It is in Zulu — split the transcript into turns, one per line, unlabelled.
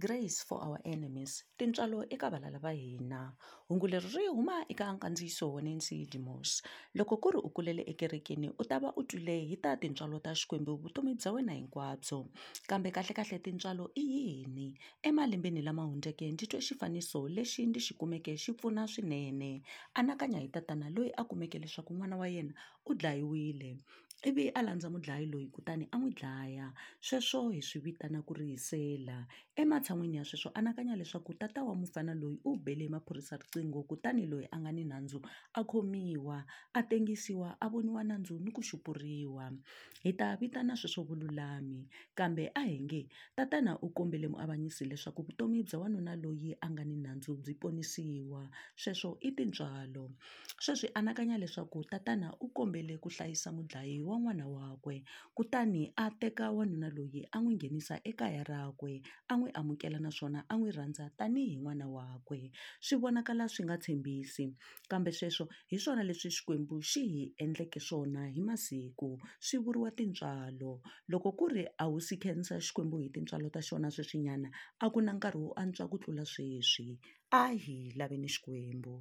Grace for our enemies tintswalo eka valala va hina hungu leri ri huma eka nkandziyiso wa Nancy Dimos loko ku ri u kulele ekerekeni u ta va u twile hi ta tintswalo ta xikwembu vutomi bya wena hinkwabyo. Kambe kahlekahle tintswalo i yini? Emalembeni lama hundzeke ndzi twe xifaniso lexi ndzi xi kumeke xi pfuna swinene. Anakanya hi tatana loyi a kumeke leswaku n'wana wa yena u dlayiwile ivi a landza mudlayi loyi kutani a n'wi dlaya. Sweswo hi swi vitana ku rihisela ematshan'wini ya sweswo anakanya leswaku tata wa mufana loyi u bele maphorisa riqingho kutani loyi a nga ni nandzu a khomiwa a tengisiwa a voniwa nandzu ni ku xupuriwa. Hi ta vitana sweswo vululami kambe a hi nge tatana u kombele muavanyisi leswaku vutomi bya wanuna loyi a nga ni nandzu byi ponisiwa. Sweswo i tintswalo. Sweswi anakanya leswaku tatana u kombele ku hlayisa mudlayi wa n'wana wakwe kutani a teka wanuna loyi a n'wi nghenisa ekaya rakwe a n'wi amukela naswona a n'wi rhandza tanihi n'wana wakwe. Swi vonakala swi nga tshembisi. Kambe sweswo hi swona leswi xikwembu xi hi endleke swona hi masiku. Swi vuriwa tintswalo. Loko ku ri a wu si khensa xikwembu hi tintswalo ta xona sweswinyana a ku na nkarhi wo antswa ku tlula sweswi a hi laveni xikwembu.